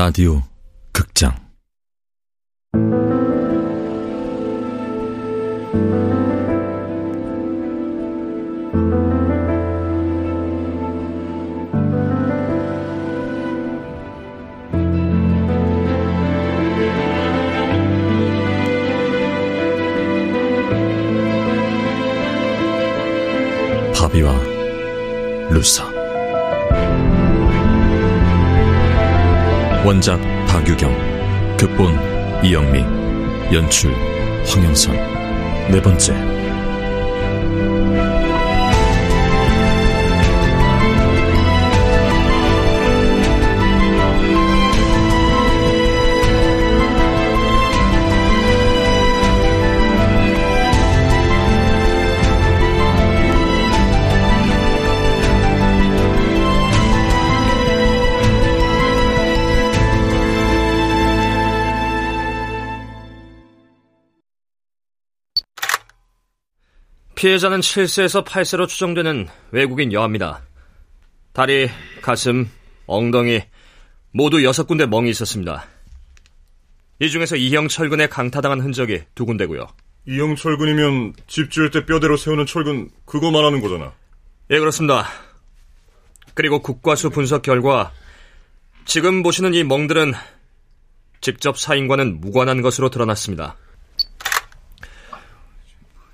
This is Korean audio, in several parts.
라디오 극장 원작 박유경 극본 이영미 연출 황영선. 네 번째 피해자는 7세에서 8세로 추정되는 외국인 여아입니다. 다리, 가슴, 엉덩이 모두 6군데 멍이 있었습니다. 이 중에서 이형 철근에 강타당한 흔적이 두 군데고요. 이형 철근이면 집 지을 때 뼈대로 세우는 철근 그거 말하는 거잖아. 예, 그렇습니다. 그리고 국과수 분석 결과 지금 보시는 이 멍들은 직접 사인과는 무관한 것으로 드러났습니다.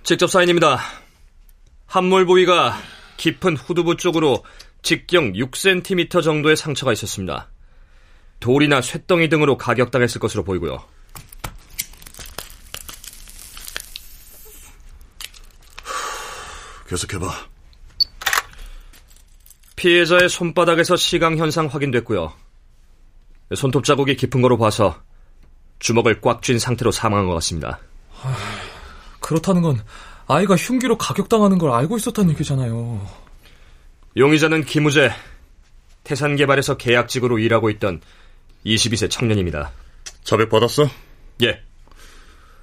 직접 사인입니다. 함몰 부위가 깊은 후두부 쪽으로 직경 6cm 정도의 상처가 있었습니다. 돌이나 쇳덩이 등으로 가격당했을 것으로 보이고요. 계속해봐. 피해자의 손바닥에서 시강 현상 확인됐고요. 손톱 자국이 깊은 거로 봐서 주먹을 꽉 쥔 상태로 사망한 것 같습니다. 그렇다는 건 아이가 흉기로 가격당하는 걸 알고 있었다는 얘기잖아요. 용의자는 김우재, 태산개발에서 계약직으로 일하고 있던 22세 청년입니다. 자백 받았어? 예.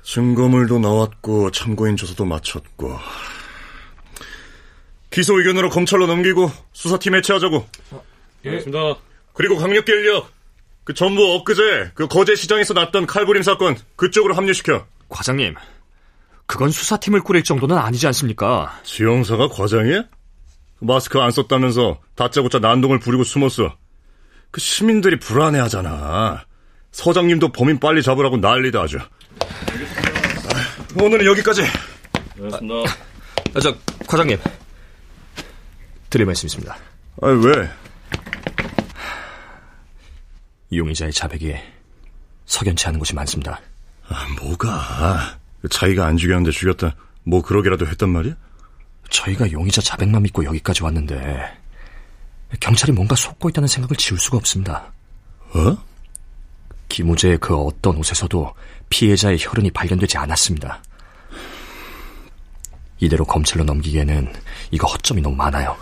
증거물도 나왔고 참고인 조사도 마쳤고 기소 의견으로 검찰로 넘기고 수사팀 해체하자고. 예. 알겠습니다. 그리고 강력계 인력 그 전부 엊그제 그 거제 시장에서 났던 칼부림 사건 그쪽으로 합류시켜. 과장님, 그건 수사팀을 꾸릴 정도는 아니지 않습니까? 지영사가 과장이야? 마스크 안 썼다면서 다짜고짜 난동을 부리고 숨었어. 그 시민들이 불안해하잖아. 서장님도 범인 빨리 잡으라고 난리다 아주. 오늘은 여기까지. 알겠습니다. 아, 저 과장님, 드릴 말씀 있습니다. 아 왜? 용의자의 자백이 석연치 않은 곳이 많습니다. 아 뭐가? 자기가 안 죽였는데 죽였다. 뭐 그러기라도 했단 말이야? 저희가 용의자 자백만 믿고 여기까지 왔는데 경찰이 뭔가 속고 있다는 생각을 지울 수가 없습니다. 어? 김우재의 그 어떤 옷에서도 피해자의 혈흔이 발견되지 않았습니다. 이대로 검찰로 넘기기에는 이거 허점이 너무 많아요.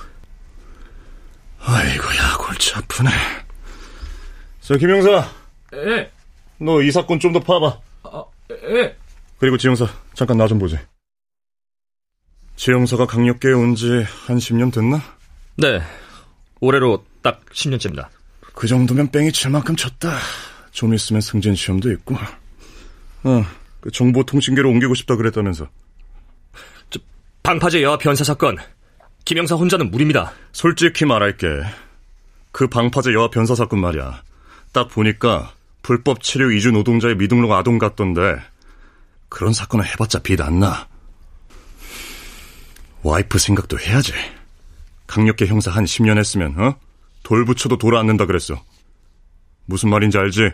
아이고야 골치 아프네. 저 김영사, 예. 너 이 사건 좀 더 파봐. 아, 예. 그리고 지영사 잠깐 나 좀 보지. 지영사가 강력계에 온 지 한 10년 됐나? 네, 올해로 딱 10년째입니다. 그 정도면 뺑이 칠 만큼 쳤다. 좀 있으면 승진 시험도 있고. 어, 그 정보통신계로 옮기고 싶다 그랬다면서. 방파제 여아 변사 사건, 김영사 혼자는 무리입니다. 솔직히 말할게. 그 방파제 여아 변사 사건 말이야. 딱 보니까 불법 체류 이주 노동자의 미등록 아동 같던데 그런 사건을 해봤자 빛안 나. 와이프 생각도 해야지. 강력계 형사 한 10년 했으면 어? 돌 붙여도 돌아 앉는다 그랬어. 무슨 말인지 알지?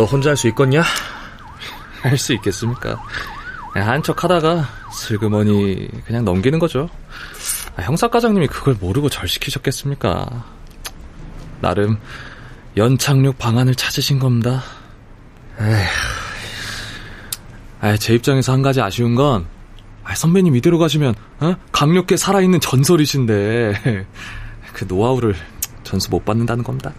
너 혼자 할 수 있겠냐? 할 수 있겠습니까? 한척 하다가 슬그머니 그냥 넘기는 거죠. 아, 형사과장님이 그걸 모르고 절 시키셨겠습니까? 나름 연착륙 방안을 찾으신 겁니다. 에휴. 아, 제 입장에서 한 가지 아쉬운 건 아, 선배님 이대로 가시면 어? 강력계 살아있는 전설이신데 그 노하우를 전수 못 받는다는 겁니다.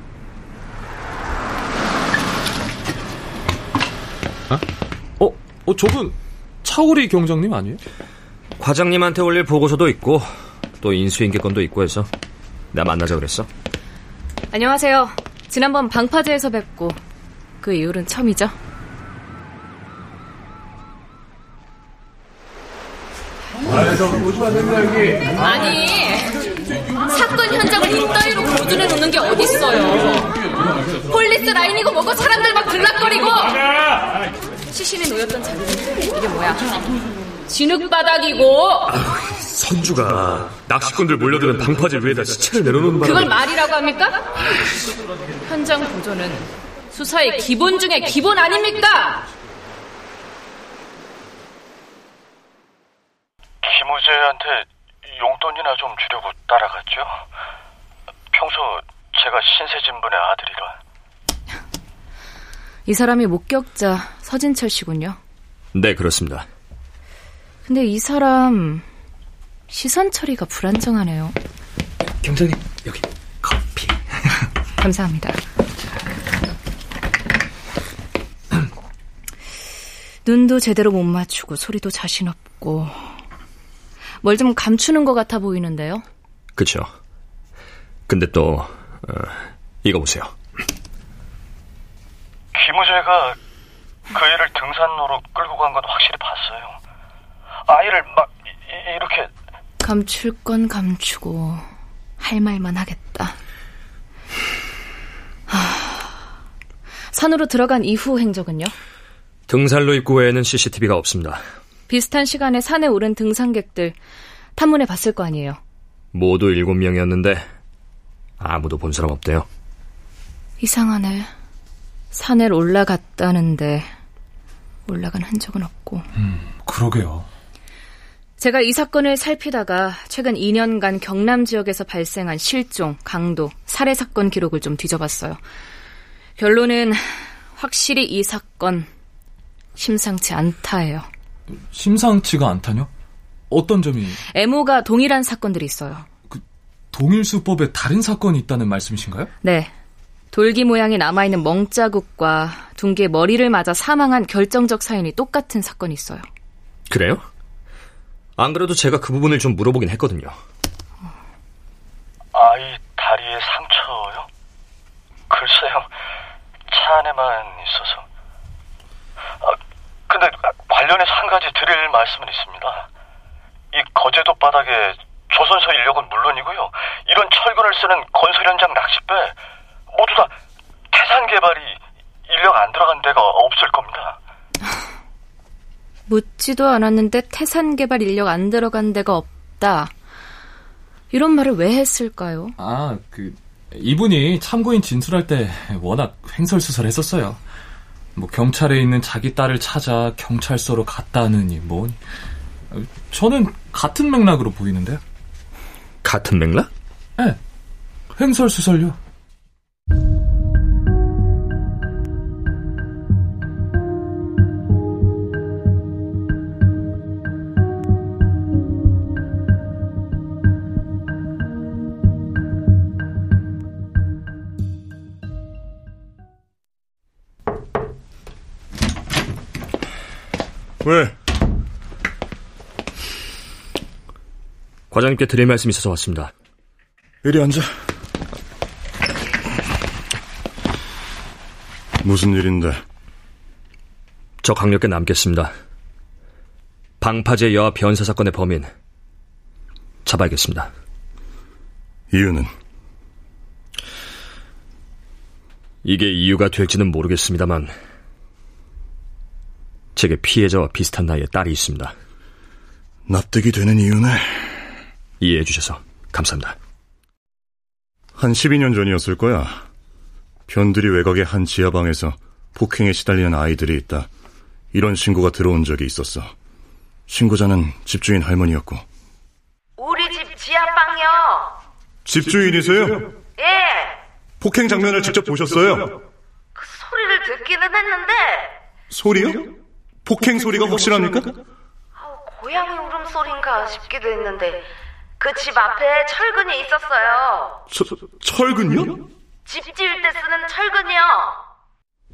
어? 저분 차오리 경장님 아니에요? 과장님한테 올릴 보고서도 있고 또 인수인계권도 있고 해서 나 만나자 그랬어. 안녕하세요. 지난번 방파제에서 뵙고 그 이후로는 처음이죠. 아니 사건 현장을 이따위로 보존해 놓는 게 어딨어요. 폴리스 라인이고 뭐고 사람들 막 들락거리고 시신이 놓였던 자리는 이게 뭐야? 진흙바닥이고 선주가 낚시꾼들 몰려드는 방파제 위에다 시체를 내려놓는 바람에 그걸 말이라고 합니까? 현장 보존은 수사의 기본 중에 기본 아닙니까? 김우재한테 용돈이나 좀 주려고 따라갔죠. 평소 제가 신세 진분의 아들이라. 이 사람이 목격자 서진철 씨군요. 네 그렇습니다. 근데 이 사람 시선 처리가 불안정하네요. 경장님 여기 커피. 감사합니다. 눈도 제대로 못 맞추고 소리도 자신 없고 뭘 좀 감추는 것 같아 보이는데요. 그쵸. 근데 또 어, 이거 보세요. 김우재가 그 애를 등산로로 끌고 간 건 확실히 봤어요. 아이를 막 이- 이렇게 감출 건 감추고 할 말만 하겠다. 하... 산으로 들어간 이후 행적은요? 등산로 입구에는 CCTV가 없습니다. 비슷한 시간에 산에 오른 등산객들 탐문해 봤을 거 아니에요. 모두 7명이었는데 아무도 본 사람 없대요. 이상하네. 산에 올라갔다는데 올라간 흔적은 없고. 그러게요. 제가 이 사건을 살피다가 최근 2년간 경남 지역에서 발생한 실종, 강도, 살해 사건 기록을 좀 뒤져봤어요. 결론은 확실히 이 사건 심상치 않다예요. 심상치가 않다뇨? 어떤 점이 애모가 동일한 사건들이 있어요. 동일 수법에 다른 사건이 있다는 말씀이신가요? 네. 돌기 모양이 남아있는 멍자국과 둥기의 머리를 맞아 사망한 결정적 사인이 똑같은 사건이 있어요. 그래요? 안 그래도 제가 그 부분을 좀 물어보긴 했거든요. 아이 다리에 상처요? 글쎄요. 차 안에만 있어서. 아, 근데 관련해서 한 가지 드릴 말씀은 있습니다. 이 거제도 바닥에 조선소 인력은 물론이고요. 이런 철근을 쓰는 건설 현장 낚싯배 모두 다 태산 개발이 인력 안 들어간 데가 없을 겁니다. 묻지도 않았는데 태산 개발 인력 안 들어간 데가 없다. 이런 말을 왜 했을까요? 아, 그 이분이 참고인 진술할 때 워낙 횡설수설 했었어요. 뭐 경찰에 있는 자기 딸을 찾아 경찰서로 갔다느니. 어, 저는 같은 맥락으로 보이는데요. 같은 맥락? 네. 횡설수설요. 과장님께 드릴 말씀이 있어서 왔습니다. 이리 앉아. 무슨 일인데? 저 강력계 남겠습니다. 방파제 여아 변사 사건의 범인 잡아야겠습니다. 이유는? 이게 이유가 될지는 모르겠습니다만 제게 피해자와 비슷한 나이의 딸이 있습니다. 납득이 되는 이유네. 이해해 주셔서 감사합니다. 한 12년 전이었을 거야. 변두리 외곽의 한 지하방에서 폭행에 시달리는 아이들이 있다. 이런 신고가 들어온 적이 있었어. 신고자는 집주인 할머니였고. 우리 집 지하방이요. 집주인이세요? 예. 폭행 장면을 직접 보셨어요? 그 소리를 듣기는 했는데 소리요? 폭행 소리가 확실합니까? 아우, 고양이 울음소리인가 싶기도 했는데 그 집 앞에 철근이 있었어요. 철, 철근요? 집 지을 때 쓰는 철근이요.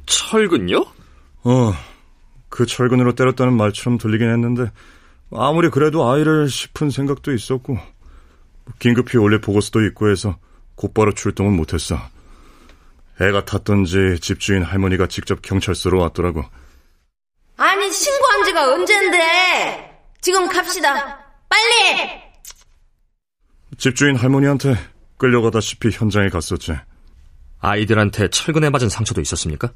철근요? 어, 그 철근으로 때렸다는 말처럼 들리긴 했는데 아무리 그래도 아이를 싶은 생각도 있었고 긴급히 원래 보고서도 있고 해서 곧바로 출동은 못했어. 애가 탔던지 집주인 할머니가 직접 경찰서로 왔더라고. 아니 신고한 지가 언젠데 지금 갑시다 빨리 집주인 할머니한테 끌려가다시피 현장에 갔었지. 아이들한테 철근에 맞은 상처도 있었습니까?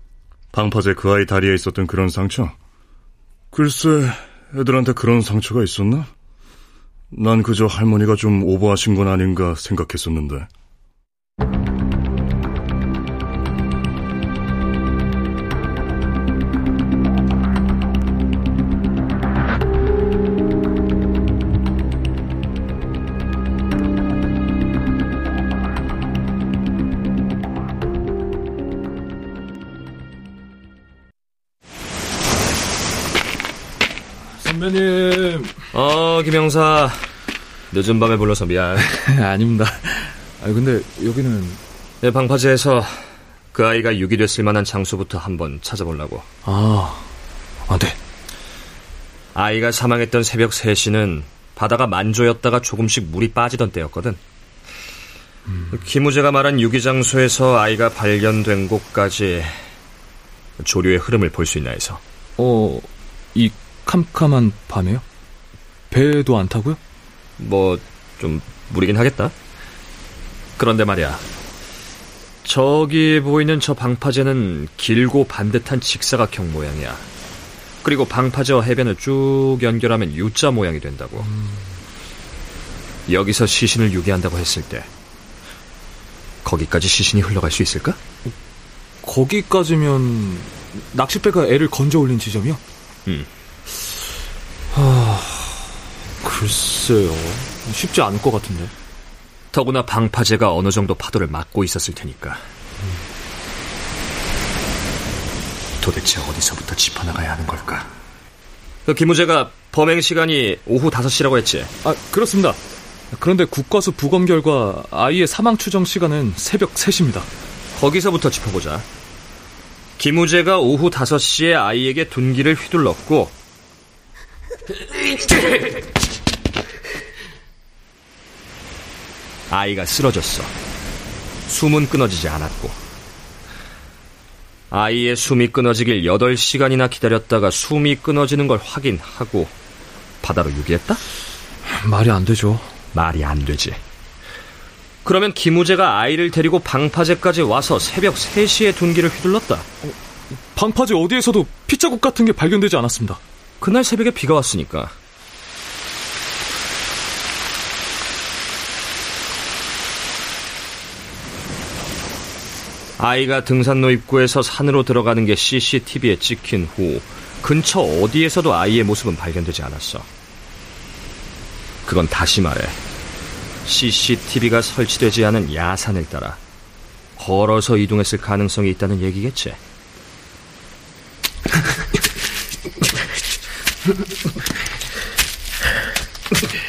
방파제 그 아이 다리에 있었던 그런 상처? 글쎄, 애들한테 그런 상처가 있었나? 난 그저 할머니가 좀 오버하신 건 아닌가 생각했었는데. 선배님. 어, 김영사. 늦은 밤에 불러서 미안. 아닙니다. 아 근데 여기는 내 방파제에서 그 아이가 유기됐을 만한 장소부터 한번 찾아보려고. 아, 아 네. 아이가 사망했던 새벽 3시는 바다가 만조였다가 조금씩 물이 빠지던 때였거든. 김우재가 말한 유기장소에서 아이가 발견된 곳까지 조류의 흐름을 볼 수 있나 해서. 어, 이 캄캄한 밤에요? 배도 안 타고요? 뭐, 좀, 무리긴 하겠다. 그런데 말이야. 저기 보이는 저 방파제는 길고 반듯한 직사각형 모양이야. 그리고 방파제와 해변을 쭉 연결하면 U자 모양이 된다고. 여기서 시신을 유기한다고 했을 때, 거기까지 시신이 흘러갈 수 있을까? 거기까지면 낚싯배가 애를 건져 올린 지점이요? 음. 하... 글쎄요. 쉽지 않을 것 같은데. 더구나 방파제가 어느 정도 파도를 막고 있었을 테니까. 도대체 어디서부터 짚어나가야 하는 걸까? 그 김우재가 범행 시간이 오후 5시라고 했지? 아, 그렇습니다. 그런데 국과수 부검 결과 아이의 사망 추정 시간은 새벽 3시입니다. 거기서부터 짚어보자. 김우재가 오후 5시에 아이에게 둔기를 휘둘렀고 아이가 쓰러졌어. 숨은 끊어지지 않았고 아이의 숨이 끊어지길 8시간이나 기다렸다가 숨이 끊어지는 걸 확인하고 바다로 유기했다? 말이 안 되죠. 말이 안 되지. 그러면 김우재가 아이를 데리고 방파제까지 와서 새벽 3시에 둔기를 휘둘렀다. 방파제 어디에서도 피자국 같은 게 발견되지 않았습니다. 그날 새벽에 비가 왔으니까. 아이가 등산로 입구에서 산으로 들어가는 게 CCTV에 찍힌 후 근처 어디에서도 아이의 모습은 발견되지 않았어. 그건 다시 말해 CCTV가 설치되지 않은 야산을 따라 걸어서 이동했을 가능성이 있다는 얘기겠지.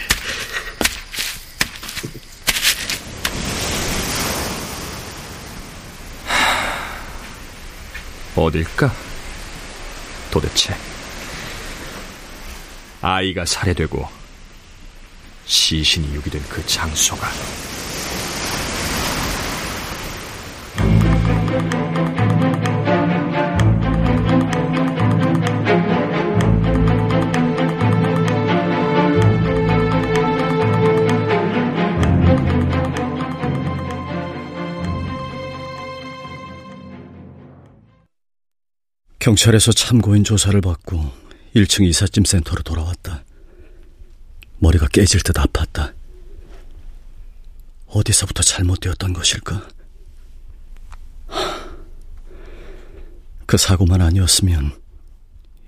어딜까? 도대체 아이가 살해되고 시신이 유기된 그 장소가 경찰에서 참고인 조사를 받고 1층 이삿짐 센터로 돌아왔다. 머리가 깨질 듯 아팠다. 어디서부터 잘못되었던 것일까? 그 사고만 아니었으면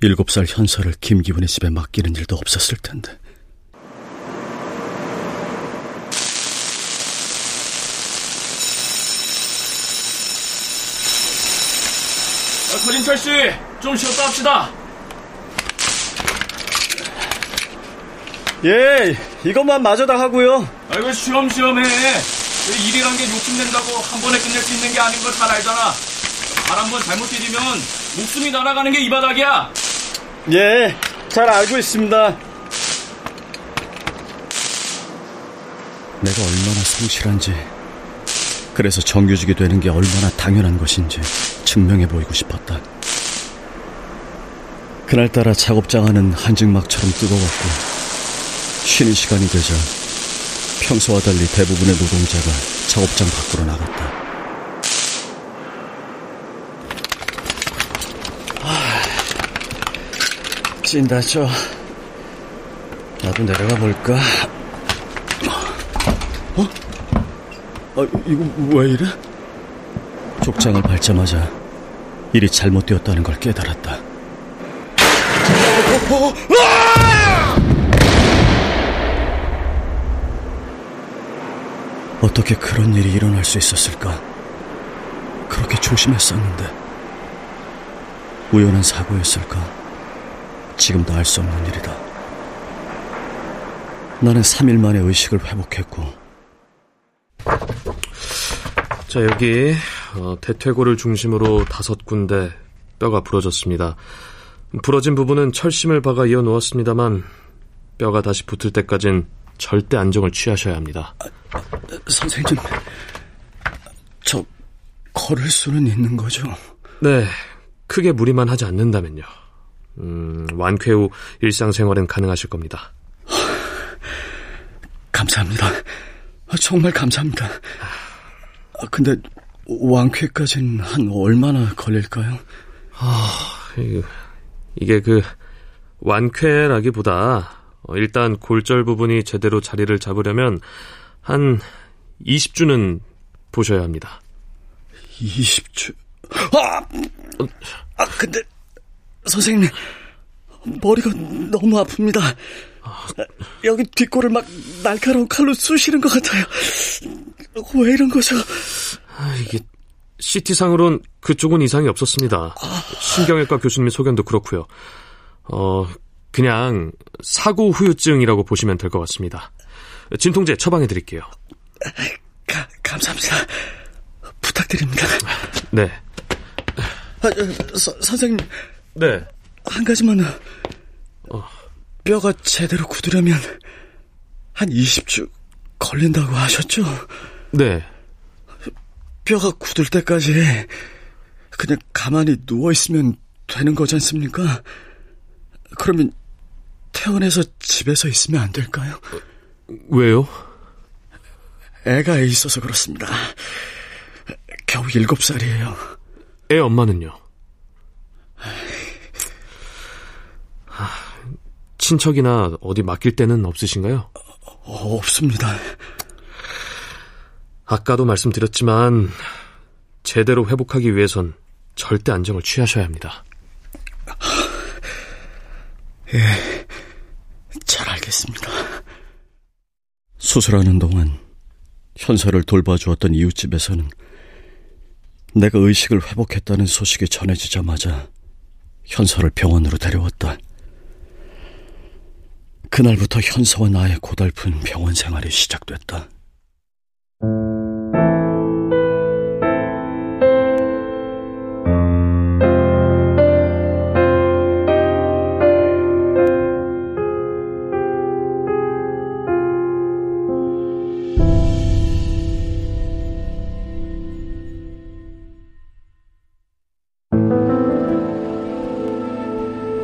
일곱 살 현서를 김기훈의 집에 맡기는 일도 없었을 텐데. 서진철 씨, 좀 쉬었다 합시다. 예, 이것만 마저 다 하고요. 아이고, 쉬엄쉬엄 해. 일이란 게 욕심낸다고 한 번에 끝낼 수 있는 게 아닌 걸 잘 알잖아. 말 한 번 잘못 디디면 목숨이 날아가는 게 이 바닥이야. 예, 잘 알고 있습니다. 내가 얼마나 성실한지, 그래서 정규직이 되는 게 얼마나 당연한 것인지 증명해 보이고 싶었다. 그날따라 작업장 안은 한증막처럼 뜨거웠고, 쉬는 시간이 되자 평소와 달리 대부분의 노동자가 작업장 밖으로 나갔다. 아, 찐다, 쪄. 나도 내려가 볼까? 어? 아, 이거 왜 이래? 족장을 밟자마자 일이 잘못되었다는 걸 깨달았다. 어떻게 그런 일이 일어날 수 있었을까? 그렇게 조심했었는데. 우연한 사고였을까? 지금도 알 수 없는 일이다. 나는 3일 만에 의식을 회복했고. 자, 여기, 어, 대퇴골을 중심으로 다섯 군데 뼈가 부러졌습니다. 부러진 부분은 철심을 박아 이어 놓았습니다만, 뼈가 다시 붙을 때까진 절대 안정을 취하셔야 합니다. 아, 선생님, 저 걸을 수는 있는 거죠? 네, 크게 무리만 하지 않는다면요. 음, 완쾌 후 일상생활은 가능하실 겁니다. 감사합니다. 정말 감사합니다. 근데 완쾌까지는 한 얼마나 걸릴까요? 아, 이게 그 완쾌라기보다 일단 골절 부분이 제대로 자리를 잡으려면 한 20주는 보셔야 합니다. 20주? 아! 아, 근데, 선생님, 머리가 너무 아픕니다. 여기 뒷골을 막 날카로운 칼로 쑤시는 것 같아요. 왜 이런 거죠? 아, 이게, CT상으론 그쪽은 이상이 없었습니다. 신경외과 교수님의 소견도 그렇고요. 어, 그냥 사고 후유증이라고 보시면 될 것 같습니다. 진통제 처방해 드릴게요. 가, 감사합니다. 부탁드립니다. 네. 아, 서, 선생님. 네. 한 가지만. 어. 뼈가 제대로 굳으려면 한 20주 걸린다고 하셨죠? 네. 뼈가 굳을 때까지 그냥 가만히 누워 있으면 되는 거지 않습니까? 그러면 퇴원해서 집에서 있으면 안 될까요? 왜요? 애가 있어서 그렇습니다. 겨우 일곱 살이에요. 애 엄마는요? 친척이나 어디 맡길 데는 없으신가요? 어, 없습니다. 아까도 말씀드렸지만 제대로 회복하기 위해선 절대 안정을 취하셔야 합니다. 예, 잘 알겠습니다. 수술하는 동안 현서를 돌봐주었던 이웃집에서는 내가 의식을 회복했다는 소식이 전해지자마자 현서를 병원으로 데려왔다. 그날부터 현서와 나의 고달픈 병원 생활이 시작됐다.